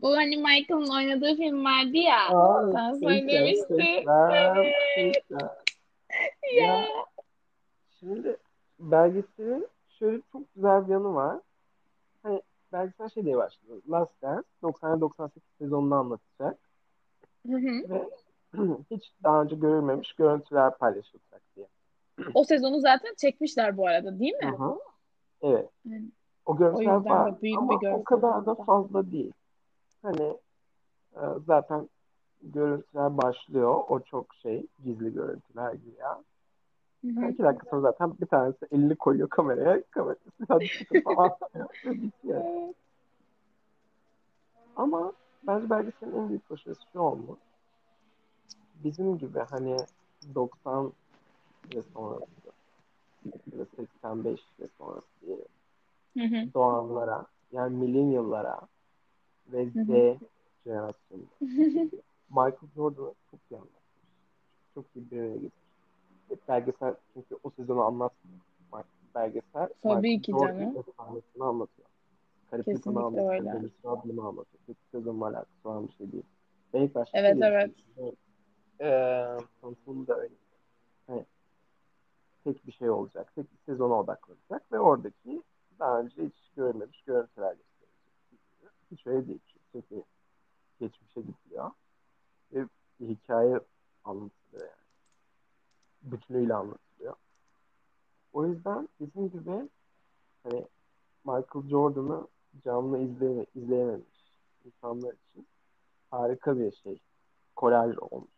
Bu hani Michael'ın oynadığı film vardı ya. Aa, Sana Space Jam, söylemişti. Space Jam, Space Jam. Ya. Şimdi belgeselin şöyle çok güzel bir yanı var. Hani belgesel şey diye başlıyor. Last Dance 90-98 sezonunu anlatacak Hı hı. ve hiç daha önce görülmemiş görüntüler paylaşılacak diye. O sezonu zaten çekmişler bu arada değil Hı mi? hı. Evet. Yani O o görüntüler yüzden var büyük bir ama o görsel kadar da fazla değil. Hani e, zaten görüntüler başlıyor. O çok şey gizli görüntüler gibi ya. Hı Yani iki dakika sonra zaten bir tanesi elini koyuyor kameraya. Kamerası hadi çıkın falan. Evet. Ama bence belgeselin en büyük başarısı şu olmuş. Bizim gibi hani 90 ve sonrası ya da 85 ve sonrası diye Hı hı. doğanlara yani millennial'lara ve Z hı. jenerasyonuna Michael Jordan'ı çok iyi anlatmış. Çok iyi bir araya getirmiş. Hep belgesel çünkü o sezonu anlatmıyor. Belgesel Michael Tabii ki Jordan'ın efsanesini anlatıyor. Kesinlikle anlatıyor. öyle. Dennis Rodman'ı anlatıyor. Kötü sezonla alakası olan bir şey değil. Başta Evet evet. Eee tanıtımı da öyle. Hani tek bir şey olacak. Tek bir sezona odaklanacak ve oradaki daha önce hiç görülmemiş görüntüler gösterecek. Hiç öyle değil. Çünkü geçmişe gidiliyor. Ve hikaye anlatılıyor yani. Bütünüyle anlatılıyor. O yüzden bizim gibi hani Michael Jordan'ı canlı izleye, izleyememiş insanlar için harika bir şey. Kolaj olmuş.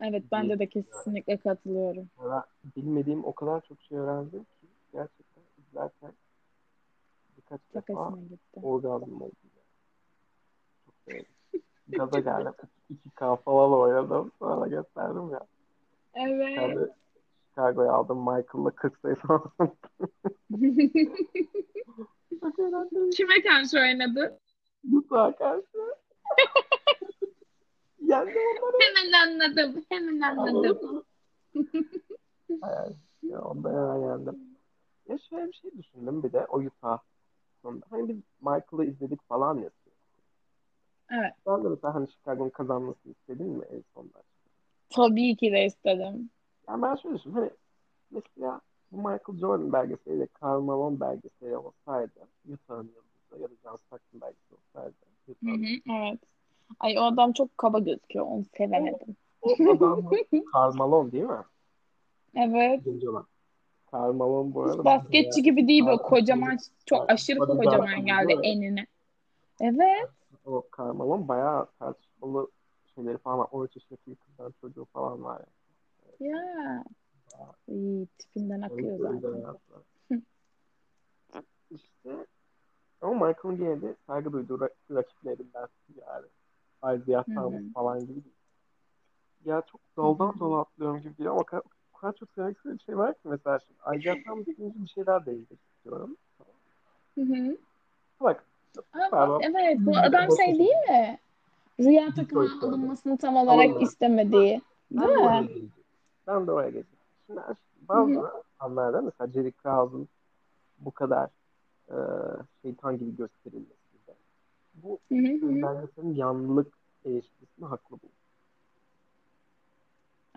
Evet bence de düşünüyorum. kesinlikle katılıyorum. Ben bilmediğim o kadar çok şey öğrendim ki gerçekten izlerken birkaç defa gitti. orgazm oldu. Yani. Gaza geldim. 2K falan oynadım. Sonra gösterdim ya. Evet. Chicago, Chicago'ya aldım. Michael'la 40 sayı falan. Kime karşı oynadı? Utah'a karşı. Yendim onları. Hemen anladım. Hemen anladım. Hayal. Ya ondan hemen yendim. Ya şöyle bir şey düşündüm bir de o Utah sonunda. Hani biz Michael'ı izledik falan ya. Evet. Ben de mesela hani Chicago'nun kazanmasını istedim mi en sonunda? Tabii ki de istedim. Yani ben şöyle düşünüyorum. Hani mesela bu Michael Jordan belgeseliyle Karl Malone belgeseli olsaydı Utah'ın yıldızı ya da John Stockton belgeseli olsaydı Hı hı, evet. Ay o adam çok kaba gözüküyor. Onu sevemedim. o adam Karl Malone değil mi? Evet. Genç olan. Karl Malone bu arada Hiç basketçi gibi değil böyle kocaman, çok aşırı kocaman geldi enine. Evet. O Karl Malone bayağı tartışmalı şeyleri falan var. 13 yaşındaki bir kızdan çocuğu falan var. Ya. İyi, tipinden akıyor zaten. İşte ama Michael'ın gene de saygı duyduğu ra- rakiplerinden yani. Isaiah. Thomas falan gibi. Ya çok daldan dala atlıyorum gibi geliyor ama o kadar, o kadar çok sevmek istediğim şey var ki mesela şimdi Thomas deyince bir şey daha değinmek istiyorum. Hı hı. Bak Ama pardon. evet bu adam de- şey değil mi? Rüya takımına alınmasını tam olarak Alınma. istemediği. Ben Değil de oraya mi? geleceğim. Ben de oraya geleceğim. Şimdi bazı hı. anlarda mesela Jerry Krause'un bu kadar e, şeytan gibi gösterilmesi. Bu belgeselin yanlılık buldum.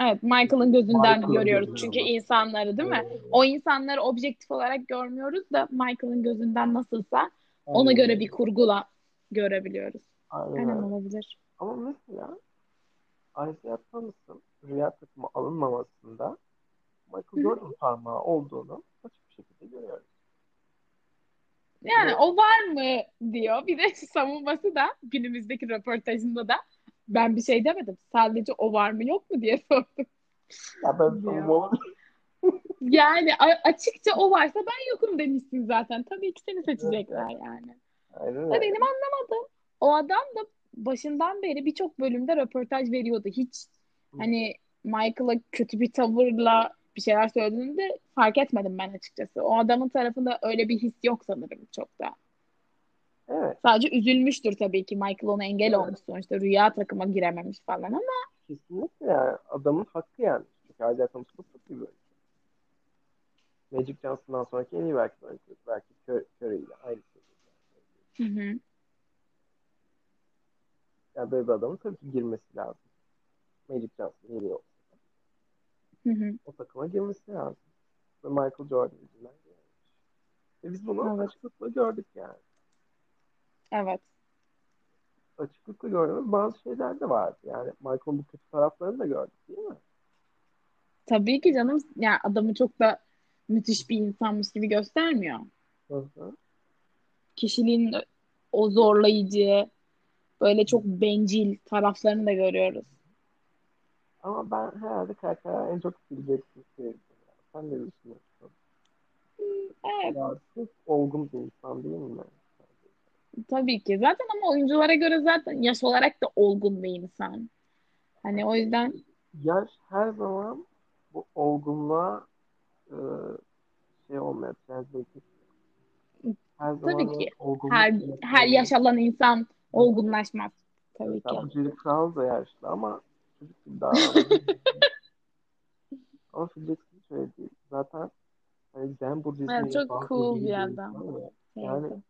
Evet, Michael'ın gözünden Michael'ın görüyoruz gözünden çünkü anlatıyor. insanları değil mi? O insanları objektif olarak görmüyoruz da Michael'ın gözünden nasılsa ona Aynen göre öyle. bir kurgula görebiliyoruz. Aynen Aynen olabilir. Ama mesela Isaiah Thomas'ın rüya takımı alınmamasında Michael. Jordan parmağı olduğunu açık bir şekilde görüyoruz. Yani Ve o var mı diyor. Bir de savunması da günümüzdeki röportajında da ben bir şey demedim. Sadece o var mı yok mu diye sordum ya ben savunmamı Yani açıkça o varsa ben yokum demişsin zaten. Tabii ki seni seçecekler yani. aynen Da benim anlamadım. O adam da başından beri birçok bölümde röportaj veriyordu. Hiç hani Michael'a kötü bir tavırla bir şeyler söylediğini de fark etmedim ben açıkçası. O adamın tarafında öyle bir his yok sanırım çok da. Evet. Sadece üzülmüştür tabii ki Michael ona engel Evet. olmuş sonuçta. Rüya takıma girememiş falan ama Kesinlikle yani adamın hakkı yani. Çünkü Isaiah Thomas çok çok iyi bir oyuncu. Magic Johnson'dan sonraki en iyi belki oyuncu. Belki Cur- Curry ile aynı seviyede. hı hı. Yani böyle bir adamın tabii ki girmesi lazım. Magic Johnson yeri yok. Hı hı. O takıma girmesi lazım. Ve Michael Jordan yüzünden gelmiş. Ve biz bunu Evet. açıklıkla gördük yani. Evet. Açıklıkla gördüğümüz bazı şeyler de vardı. Yani Michael'ın bu kötü taraflarını da gördük değil mi? Tabii ki canım yani adamı çok da müthiş bir insanmış gibi göstermiyor. Hı hı. Kişiliğin o zorlayıcı, böyle çok bencil taraflarını da görüyoruz. Ama ben herhalde karakter en çok ya. Sen ne düşünüyorsun? Evet, Ya olgun bir insan değil mi? Tabii ki. Zaten ama oyunculara göre zaten yaş olarak da olgun bir insan. Hani o yüzden Yaş her zaman bu olgunluğa e, şey olmaya etmiyor. Her zaman tabii ki her her yaş alan insan olgunlaşmaz. Tabii ki. Jerry Krause da yaşlı ama çocuk gibi davranıyor. ama Jackson şöyle değil. Zaten hani Zen Budizmi Evet, çok cool bir adam. ya. Yani Sevdim.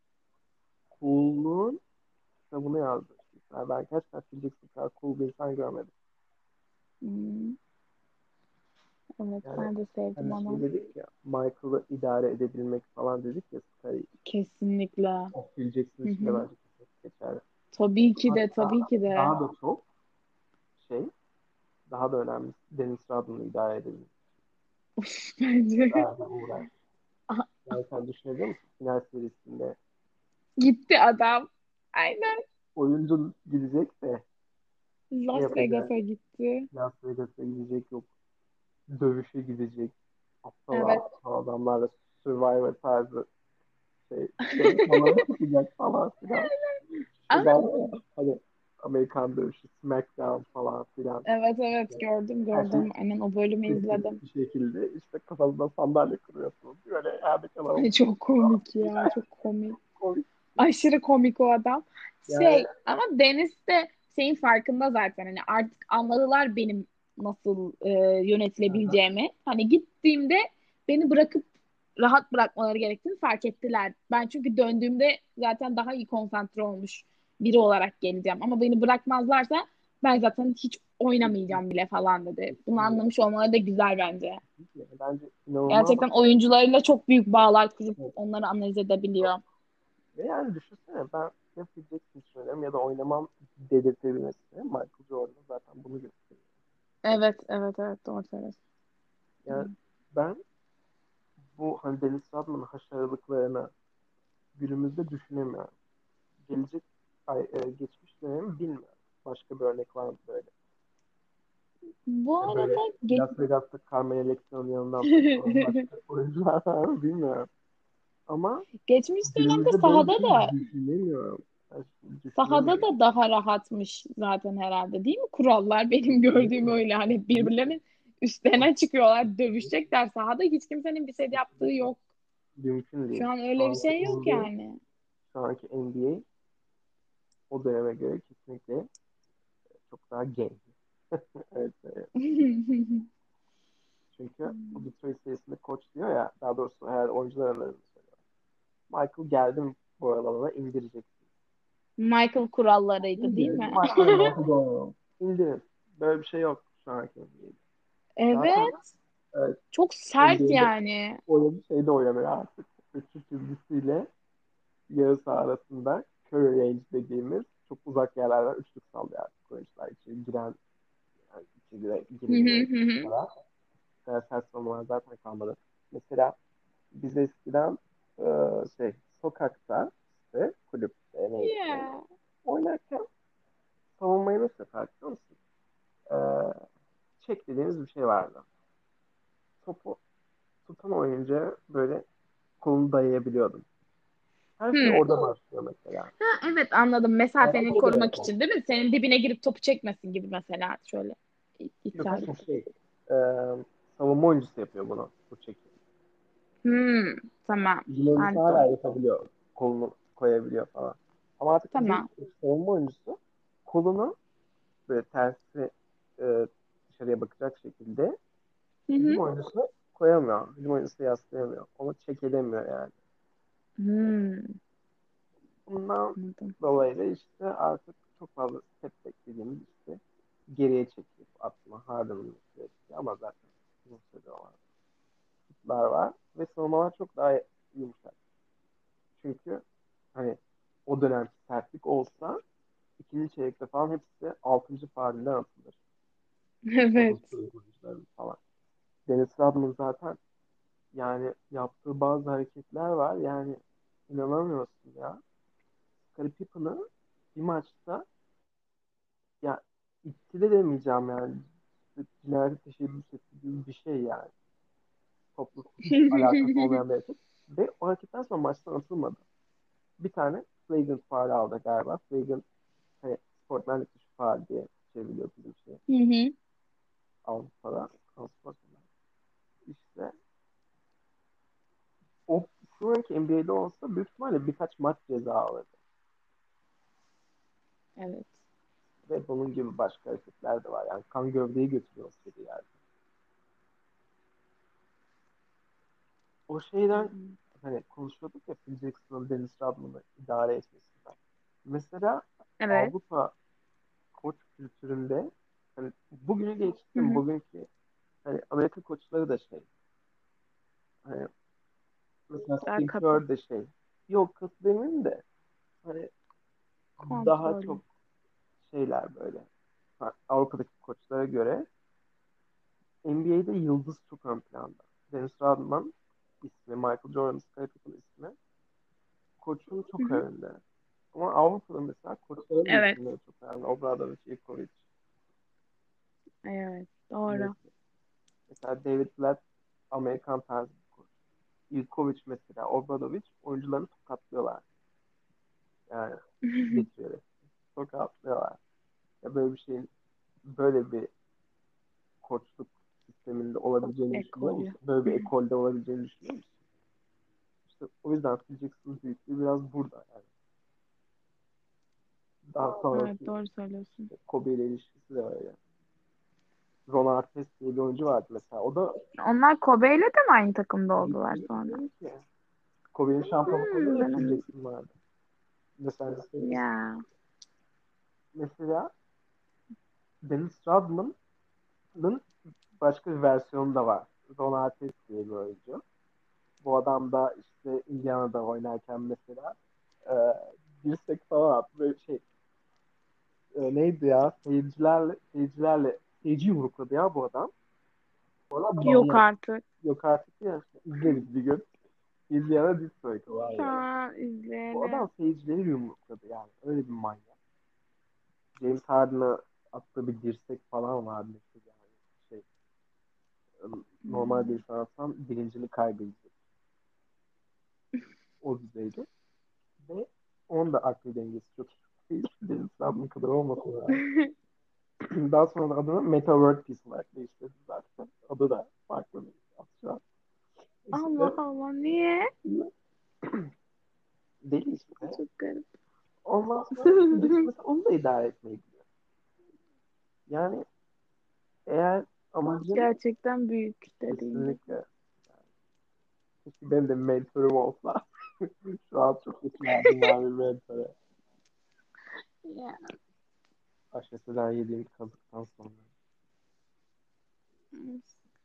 Cool'luğun kitabını yazdı. Yani ben gerçekten Phil Jackson kadar cool bir insan görmedim. Hmm. Evet, Yani ben de sevdim Hani onu. şey dedik ya Michael'ı idare edebilmek falan dedik ya Sky. Kesinlikle. O Phil Jackson Hı için de hı. bence geçerli. Tabii ki de, Hatta tabii ki de. daha da çok şey daha da önemli Dennis Rodman'ı idare edebilmek. Bence. Daha da uğraş. Aha, Yani sen düşünebiliyor musun? Final serisinde Gitti adam. Aynen. oyuncu gidecek de şey Las yapacak. Vegas'a gitti. Las Vegas'a gidecek yok. Dövüşe gidecek. Aptal Evet. aptal adamlarla Survivor tarzı şey, şey falan yapacak falan filan. Ama Özellikle hani Amerikan dövüşü, SmackDown falan filan. evet evet gördüm Her şey gördüm. Aynen o bölümü izledim. bir şekilde işte kafasında sandalye kuruyorsun. Böyle yerde kalalım. Çok komik ya, çok komik. Komik. Aşırı komik o adam. Yani Şey ama Deniz de şeyin farkında zaten hani artık anladılar benim nasıl e, yönetilebileceğimi. Hani gittiğimde beni bırakıp rahat bırakmaları gerektiğini fark ettiler. Ben çünkü döndüğümde zaten daha iyi konsantre olmuş biri olarak geleceğim. Ama beni bırakmazlarsa ben zaten hiç oynamayacağım bile falan dedi. Bunu anlamış olmaları da güzel bence. yani bence. Gerçekten oyuncularıyla çok büyük bağlar kurup onları analiz edebiliyor. Ve yani düşünsene ben ya Phil Jackson söylüyorum ya da oynamam dedirtebilmesi. Michael Jordan zaten bunu gösteriyor. Evet, evet, evet doğru söylüyorsun. Yani ben bu hani Dennis Rodman'ın haşarılıklarını günümüzde düşünemiyorum. Gelecek ay, e, geçmiş dönemi bilmiyorum. Başka bir örnek var mı böyle? Bu arada böyle ge- Las Vegas'ta Carmen Electra'nın yanından başka oyuncular var mı bilmiyorum. Ama geçmiş dönemde sahada şey da düşünemiyorum. Yani sahada da daha rahatmış zaten herhalde değil mi? Kurallar benim gördüğüm öyle hani birbirlerinin üstlerine çıkıyorlar, dövüşecekler sahada hiç kimsenin bir şey yaptığı yok. Mümkün değil. Şu an Şu öyle bir şey yok NBA, yani. şu anki NBA o döneme göre kesinlikle çok daha gay. evet, evet. Çünkü o Detroit serisinde koç diyor ya, daha doğrusu her oyuncular söylüyor. Michael geldim bu aralarına indireceksin. Michael kurallarıydı değil mi? Michael. İndirin. Böyle bir şey yok şu anki NBA'de. Zaten Evet, evet, çok sert NBA'de yani. öyle bir şey de oynanıyor artık. Üçlü çizgisiyle yarı saha arasında Curry range dediğimiz çok uzak yerlerden üçlük sallıyor artık oyuncular. İçeri giren yani içeri giren. Kadar sert savunmalar zaten kalmadı. Mesela biz eskiden e, şey sokakta işte kulüpte neyse Yeah. oynarken savunmayı nasıl yapar biliyor musun? E, çek dediğimiz bir şey vardı. Topu tutan oyuncuya böyle kolunu dayayabiliyordun. Her şey Hmm. orada başlıyor mesela. Ha, evet anladım. Mesafeni da korumak yapalım. için değil mi? Senin dibine girip topu çekmesin gibi mesela şöyle Yok şey e, savunma oyuncusu yapıyor bunu bu çekim. Hmm, tamam. Anladım. hala yapabiliyor. Kolunu koyabiliyor falan. Ama artık Tamam. savunma oyuncusu kolunu böyle tersi e, dışarıya bakacak şekilde hücum oyuncusu koyamıyor. Hücum oyuncusu yaslayamıyor. Onu çekelemiyor yani. Hmm, Bundan anladım. dolayı da işte artık çok fazla step beklediğimiz işte geriye çekip atma Harden'ın ama zaten uzun süredir olan şutlar var ve savunmalar çok daha yumuşak. Çünkü hani o dönem sertlik olsa ikinci çeyrekte falan hepsi altıncı faalinden atılır. Evet. Falan. Dennis Rodman zaten yani yaptığı bazı hareketler var. Yani inanamıyorsun ya. Scottie Pippen'ı bir maçta ya itti de demeyeceğim yani. Cinayete teşebbüs ettiği bir şey yani. Toplu alakası olmayan bir hareket. Ve o hareketten sonra maçtan atılmadı. Bir tane flagrant faal aldı galiba. Flagrant hani sportmenlik dışı faal diye çevriliyor bizim şey. Hı hı. Avrupa'da. Avrupa'da. İşte o şu anki NBA'de olsa büyük ihtimalle birkaç maç ceza alırdı. Evet. Ve bunun gibi başka hareketler de var. Yani kan gövdeyi götürüyor o yerde. O şeyden hani konuşuyorduk ya Phil Jackson'ın Dennis Rodman'ı idare etmesinden. Mesela Evet. Avrupa koç kültüründe hani bugünü geçtim. Bugünkü hani Amerika koçları da şey hani mesela Daha Steve. Kerr de şey yok katı demeyeyim de hani daha Kontrollü. çok şeyler böyle Avrupa'daki koçlara göre NBA'de yıldız çok ön planda. Dennis Rodman ismi, Michael Jordan, Scottie Pippen ismi koçun çok Hı hı. önünde. Ama Avrupa'da mesela koçların Evet. isimleri çok önemli. Obradovic, Ivkovic. Evet. Doğru. Mesela David Blatt Amerikan tarzı bir koç. Ivkovic mesela, Obradovic oyuncularını tokatlıyorlar. Yani getirerek. Tokatlıyorlar. Ya böyle bir şeyin böyle bir koçluk sisteminde olabileceğini düşünüyor Ekolü. musun? Böyle bir ekolde olabileceğini düşünüyor musun? İşte o yüzden Phil Jackson'ın büyüklüğü biraz burada yani. Daha sonra Evet doğru söylüyorsun. Kobe ile ilişkisi de öyle. Ron Artest diye bir oyuncu vardı mesela. O da Onlar Kobe ile de mi aynı takımda oldular sonra? Kobe'nin şampiyonluklarında Hmm, da Jackson vardı. Mesela, Ya. mesela Dennis Rodman'ın başka bir versiyonu da var. Ron Artest diye bir oyuncu. Bu adam da işte Indiana'da oynarken mesela e, dirsek falan attı. Böyle şey e, neydi ya? Seyircilerle, seyircilerle seyirci yumrukladı ya bu adam. Bu adam Yok artık. Yok artık ya. İzledik bir gün. Indiana Detroit var ya. Ha, Bu adam seyircileri yumrukladı yani. Öyle bir manyak. James Harden'a attığı bir dirsek falan vardı. işte normal bir insan atsam birincini kaybedecek. O düzeyde. Ve onun da aklı dengesi çok iyi. Harden kadar olmasa da. Daha sonra da adını Meta World Peace olarak değiştirdi zaten. Adı da farklı bir. İşte Allah Allah niye? deli işte. Çok garip. Ondan sonra onu da idare etmeyi biliyor. Yani eğer amacın Gerçekten büyük dediğin gibi. kesinlikle keşke benim de mentorum olsa. Şu an çok ihtiyacım var bir mentora. Ya. Aşeseden yediğim kazıktan sonra.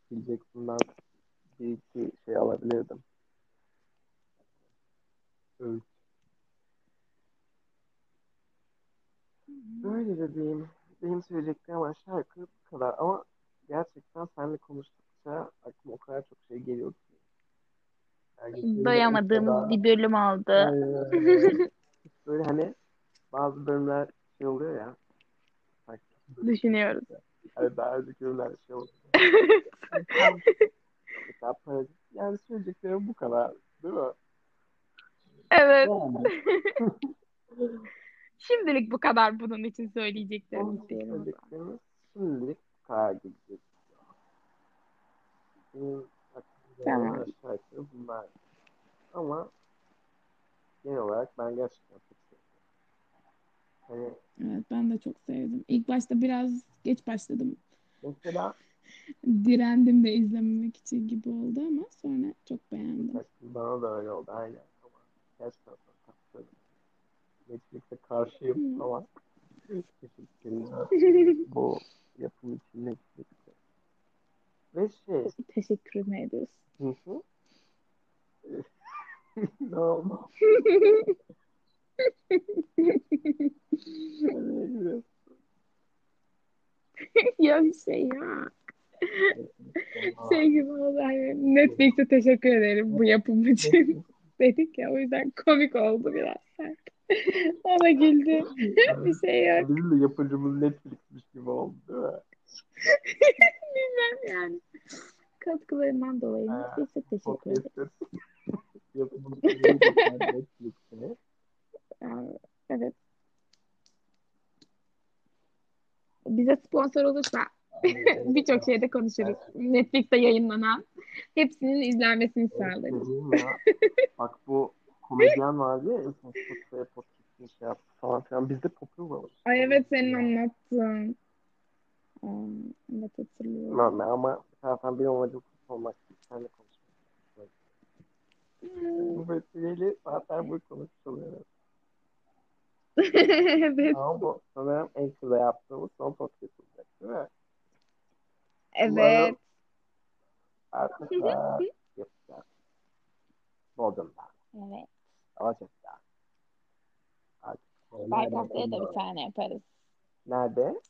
Phil Jackson'dan bir iki şey alabilirdim. Öğüt. Böyle de diyeyim. Benim söyleyeceklerim aşağı yukarı bu kadar. Ama gerçekten seninle konuştukça aklıma o kadar çok şey geliyor ki. Yani kadar- bir bölüm oldu. Aynen. Böyle hani bazı bölümler şey oluyor ya. sanki Düşünüyoruz. Hani daha önceki bölümler şey oluyor. Yani söyleyeceklerim bu kadar. Değil mi? Evet. Yani. Şimdilik bu kadar bunun için söyleyeceklerimiz diyelim şimdilik bu kadar gidecek. Benim aklımda Tamam. aşağı yukarı bunlar. Ama genel olarak ben gerçekten çok seviyorum. Hani Evet ben de çok sevdim. İlk başta biraz geç başladım. mesela Direndim de izlememek için gibi oldu ama sonra çok beğendim. bana da öyle oldu aynen ama gerçekten çok. Netflix'e karşıyım ama Teşekkür ederim. Bu yapım için Netflix'te. Ve şey. Teşekkür mü ediyorsun? Hı hı. ne oldu? ya bir şey ya. şey gibi oldu. Hani Netflix'e teşekkür ederim bu yapım için. Dedik ya o yüzden komik oldu biraz. Ona güldü. bir şey yok. Bizim de yapıcımız Netflix'miş gibi oldu değil mi? Bilmem yani. Katkılarından dolayı Netflix'e teşekkür ederim. Yani, evet. Bize sponsor olursa birçok şeyde konuşuruz. Netflix'te yayınlanan hepsinin izlenmesini sağlarız. Bak bu komedyen vardı ya Spotify'a podcast'ini şey yaptı falan filan. Bizde popüler olmuş. Ay evet senin anlattın. Evet hatırlıyorum. Normal ama zaten benim amacım olmak değil. Seninle konuşmak. Bu vesileyle zaten bu konuşmuş oluyoruz. evet. Ama bu sanırım Anchor'da yaptığımız son podcast olacak değil mi? Evet. Artık yapacağız. Bodrum'da. Evet. Alacaklar. Belki haftaya da bir tane yaparız. Nerede?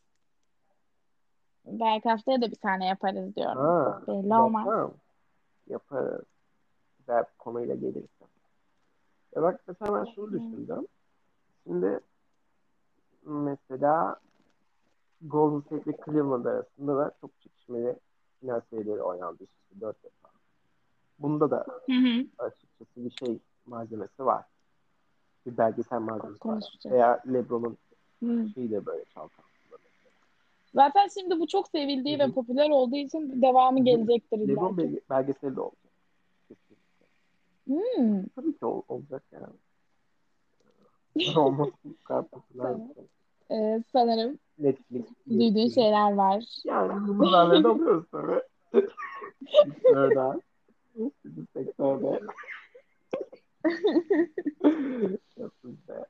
Belki haftaya da bir tane yaparız diyorum. Ha, Belli olmaz. Yaparız. Güzel bir konuyla gelirsin. Ya bak mesela ben şunu düşündüm. Şimdi mesela Golden State ve Cleveland arasında da çok çekişmeli final serileri oynandı işte dört defa. Bunda da hı hı. açıkçası bir şey malzemesi var. Bir belgesel malzemesi Konuşacağız. var. Veya Lebron'un şeyi de böyle çalkan. Zaten şimdi bu çok sevildiği ve popüler olduğu için devamı gelecektir illa Lebron belge- belgeseli de olacak. Hmm. Tabii ki ol- olacak yani. Olması bu kadar popüler. Tamam. Ee, sanırım Netflix. duyduğun şeyler var. Yani bu haberleri de alıyoruz tabii. Sektörden. Bizim sektörde. Nasıl be?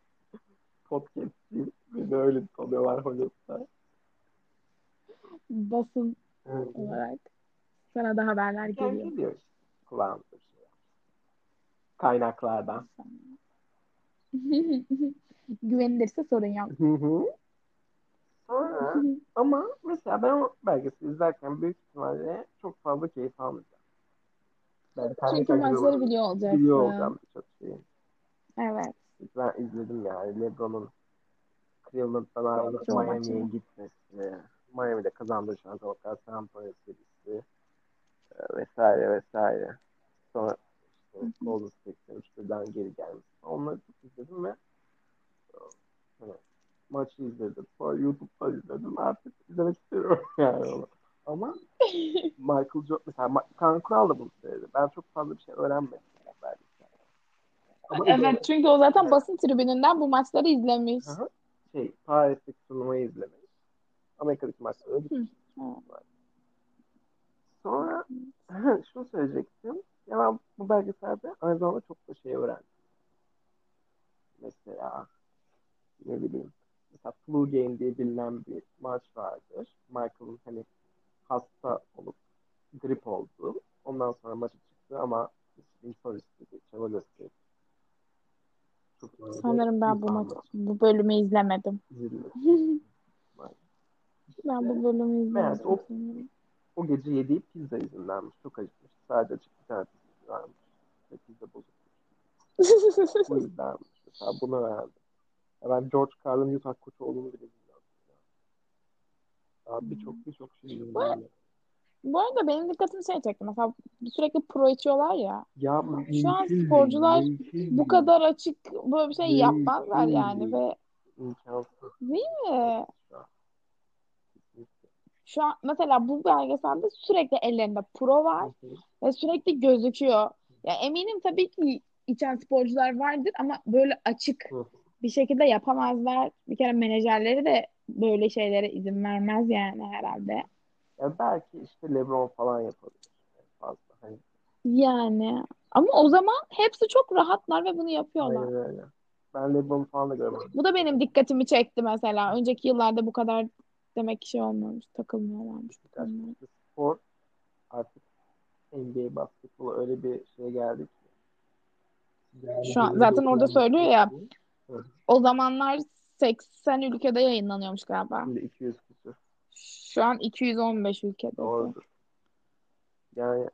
Podcast'çiyim. Beni öyle tanıyorlar Hollywood'da. Basın olarak sana da haberler Yani geliyor. geliyor işte. Kulağımda bir şey. Kaynaklardan. Güvenilirse sorun yok. Sonra ama mesela ben o belgeseli izlerken büyük ihtimalle çok fazla keyif almayacağım. Ben Çünkü maçları biliyor olacaksın. biliyor olacağım birçok şeyi. Evet. Ben izledim yani LeBron'un Cleveland'dan ayrılıp Çok Miami'ye gitmesi, Miami'de kazandığı şampiyonluklar, San Antonio serisi e, vesaire vesaire. Sonra işte Golden State'den üçlüden geri gelmesi. Onları çok izledim ve e, hani, maçı izledim. Sonra YouTube'da izledim. Artık izlemek istiyorum yani onu. Ama Michael Jordan mesela Kaan Kural da bunu söyledi. Ben çok fazla bir şey öğrenmedim. Ama Evet çünkü o zaten basın tribününden bu maçları izlemiş. Aha. şey Paris'teki turnuvayı izlemiş. Amerika'daki maçları gitmiş. Evet. Sonra şunu söyleyecektim. Ya ben bu belgeselde aynı zamanda çok da şey öğrendim. Mesela ne bileyim mesela flu game diye bilinen bir maç vardır. Michael'ın hani hasta olup grip oldu. Ondan sonra maça çıktı ama intihar istedi, çaba gösterdi. Sanırım ben bu İnsan maç, bu bölümü izlemedim. Ben bu bölümü Meğerse o, o gece yediği pizza yüzündenmiş. Çok acıkmış. Sadece bir tane pizza varmış. Ve pizza bozuk. Bu yüzdenmiş. Mesela bunu öğrendim. Ben George Carlin Utah koçu olduğunu bile bilmiyordum. Ya. Ya birçok birçok şey bilmiyorum. Bu arada benim dikkatimi şey çekti. Mesela sürekli pro içiyorlar ya. Ya Şu an sporcular mümkün Bu kadar açık böyle bir şey Mümkün yapmazlar yani ve imkansız. değil mi? Şu an. Mesela bu belgeselde sürekli ellerinde pro var ve sürekli gözüküyor. Ya eminim tabii ki içen sporcular vardır ama böyle açık bir şekilde yapamazlar. Bir kere menajerleri de böyle şeylere izin vermez yani herhalde. Ya belki işte LeBron falan yapabilir. Fazla. Hani, Yani ama o zaman hepsi çok rahatlar ve bunu yapıyorlar. aynen öyle. Ben LeBron falan da görmedim. Bu da benim dikkatimi çekti mesela. Önceki yıllarda bu kadar demek ki şey olmamış. Takılmıyorlarmış. Gerçekten spor artık NBA basketbolu öyle bir şeye geldi ki. Şu an zaten orada söylüyor ya Evet. o zamanlar 80 ülkede yayınlanıyormuş galiba. Şimdi 200 küsur. Şu an 215 ülkede. Doğrudur. Yani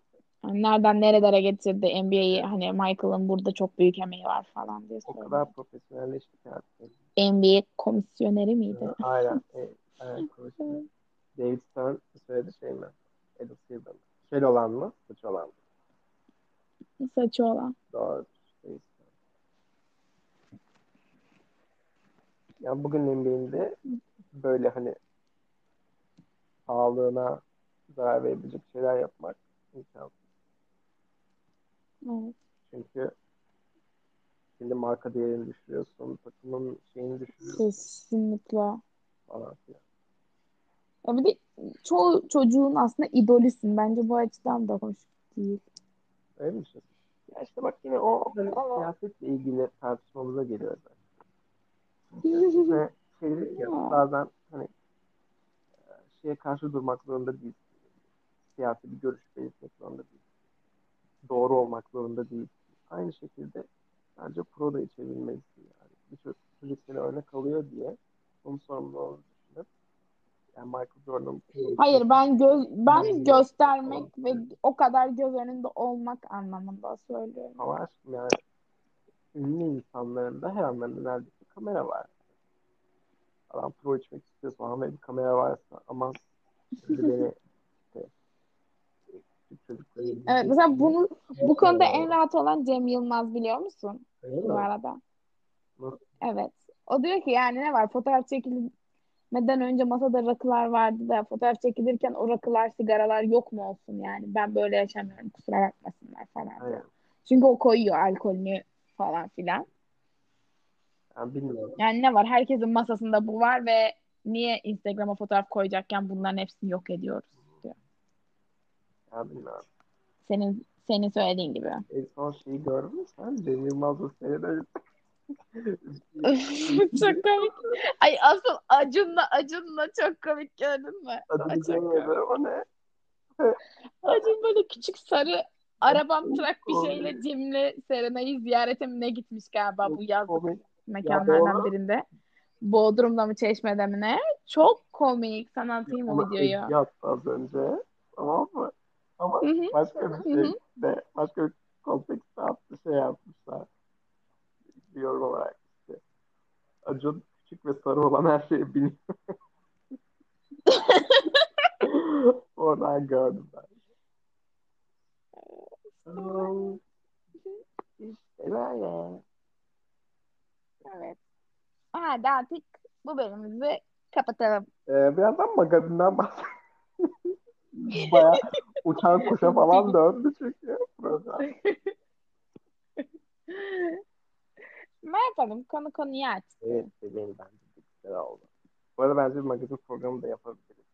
Yani nereden nerelere getirdi NBA'yi hani Michael'ın burada çok büyük emeği var falan diye o söylüyor. kadar profesyonelleşti ki artık. NBA komisyoneri miydi? Aynen. E, aynen konuşuyor. David Stern söyledi şey mi? Adam Silver? Kel olan mı? Saç olan mı? Saçı olan. Doğru. Yani bugün NBA'inde böyle hani sağlığına zarar verebilecek şeyler yapmak imkansız. Evet. Çünkü şimdi marka değerini düşürüyorsun, takımın şeyini düşürüyorsun Kesinlikle. falan filan. Ya bir de çoğu çocuğun aslında idolüsün. Bence bu açıdan da hoş değil. Öyle mi? Ya işte bak yine o hani siyasetle ilgili tartışmamıza geliyor zaten. Şey ya bazen hani e, şeye karşı durmak zorunda değil. Siyasi bir görüş belirtmek zorunda değil. Doğru olmak zorunda değil. Aynı şekilde bence pro da içebilmelisin yani. Bir çocuk, seni örnek alıyor diye onun sorumlu olduğunu düşünüp yani Michael Jordan Hayır ben göz ben göstermek ve o kadar göz önünde olmak anlamında söylüyorum. ama aşkım yani ünlü insanların da her anlarında neredeyse kamera var. Adam pro içmek istiyorsa ama bir kamera varsa ama beni Evet mesela bunu bu konuda en rahat olan Cem Yılmaz biliyor musun? Öyle Bu mi? arada. Nasıl? Evet. O diyor ki yani ne var fotoğraf çekilmeden önce masada rakılar vardı da fotoğraf çekilirken o rakılar sigaralar yok mu olsun yani ben böyle yaşamıyorum kusura bakmasınlar falan. Aynen. Çünkü o koyuyor alkolünü falan filan. Yani bilmiyorum. Yani ne var herkesin masasında bu var ve niye Instagram'a fotoğraf koyacakken bunların hepsini yok ediyoruz diyor. Yani bilmiyorum. Senin senin söylediğin gibi. En son şeyi gördün mü sen? Cem Yılmaz'la seyreder. Çok komik. Ay asıl Acun'la Acun'la çok komik gördün mü? Ne? Acun böyle küçük sarı arabam trak bir şeyle Cem'le Serenay'ı ziyarete mi ne gitmiş galiba bu yazlık mekanlardan birinde. Bodrum'da mı Çeşme'de mi ne? Çok komik. Sana atayım o videoyu. attı az önce. Tamam mı? Ama başka bir şey de başka bir kontekste attı şey yapmışlar. Bir yorum olarak işte. Acun küçük ve sarı olan her şeyi biliyor. Oradan gördüm ben. İşte böyle. Evet. Hadi artık bu bölümümüzü kapatalım. Ee, birazdan magazinden bahsedelim. Baya uçan kuşa falan döndü çünkü program. Ne yapalım? Konu konuyu aç. Evet, benim bence de güzel oldu. Bu arada bence bir magazin programı da yapabiliriz.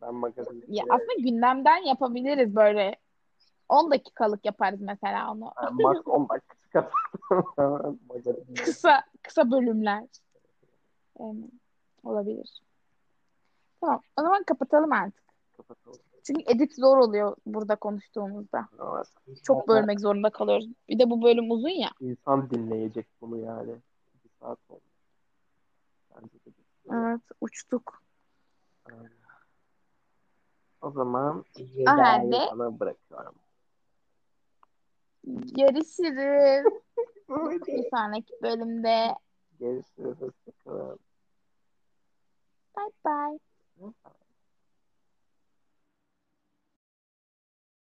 Ben magazin Ya aslında gündemden yapabiliriz böyle. 10 dakikalık yaparız mesela onu. yani max 10 dakika. Kısa kısa bölümler. Evet, olabilir. Tamam. O zaman kapatalım artık. Kapatalım. Çünkü edit zor oluyor burada konuştuğumuzda. Evet. Çok bölmek zorunda kalıyoruz. Bir de bu bölüm uzun ya. İnsan dinleyecek bunu yani. Bir saat oldu. Bence de. Evet, uçtuk. Aynen. O zaman O halde- Veda'yı sana bırakıyorum. Görüşürüz. Bir sonraki bölümde. Görüşürüz. Hoşçakalın. Bye bye. Bye.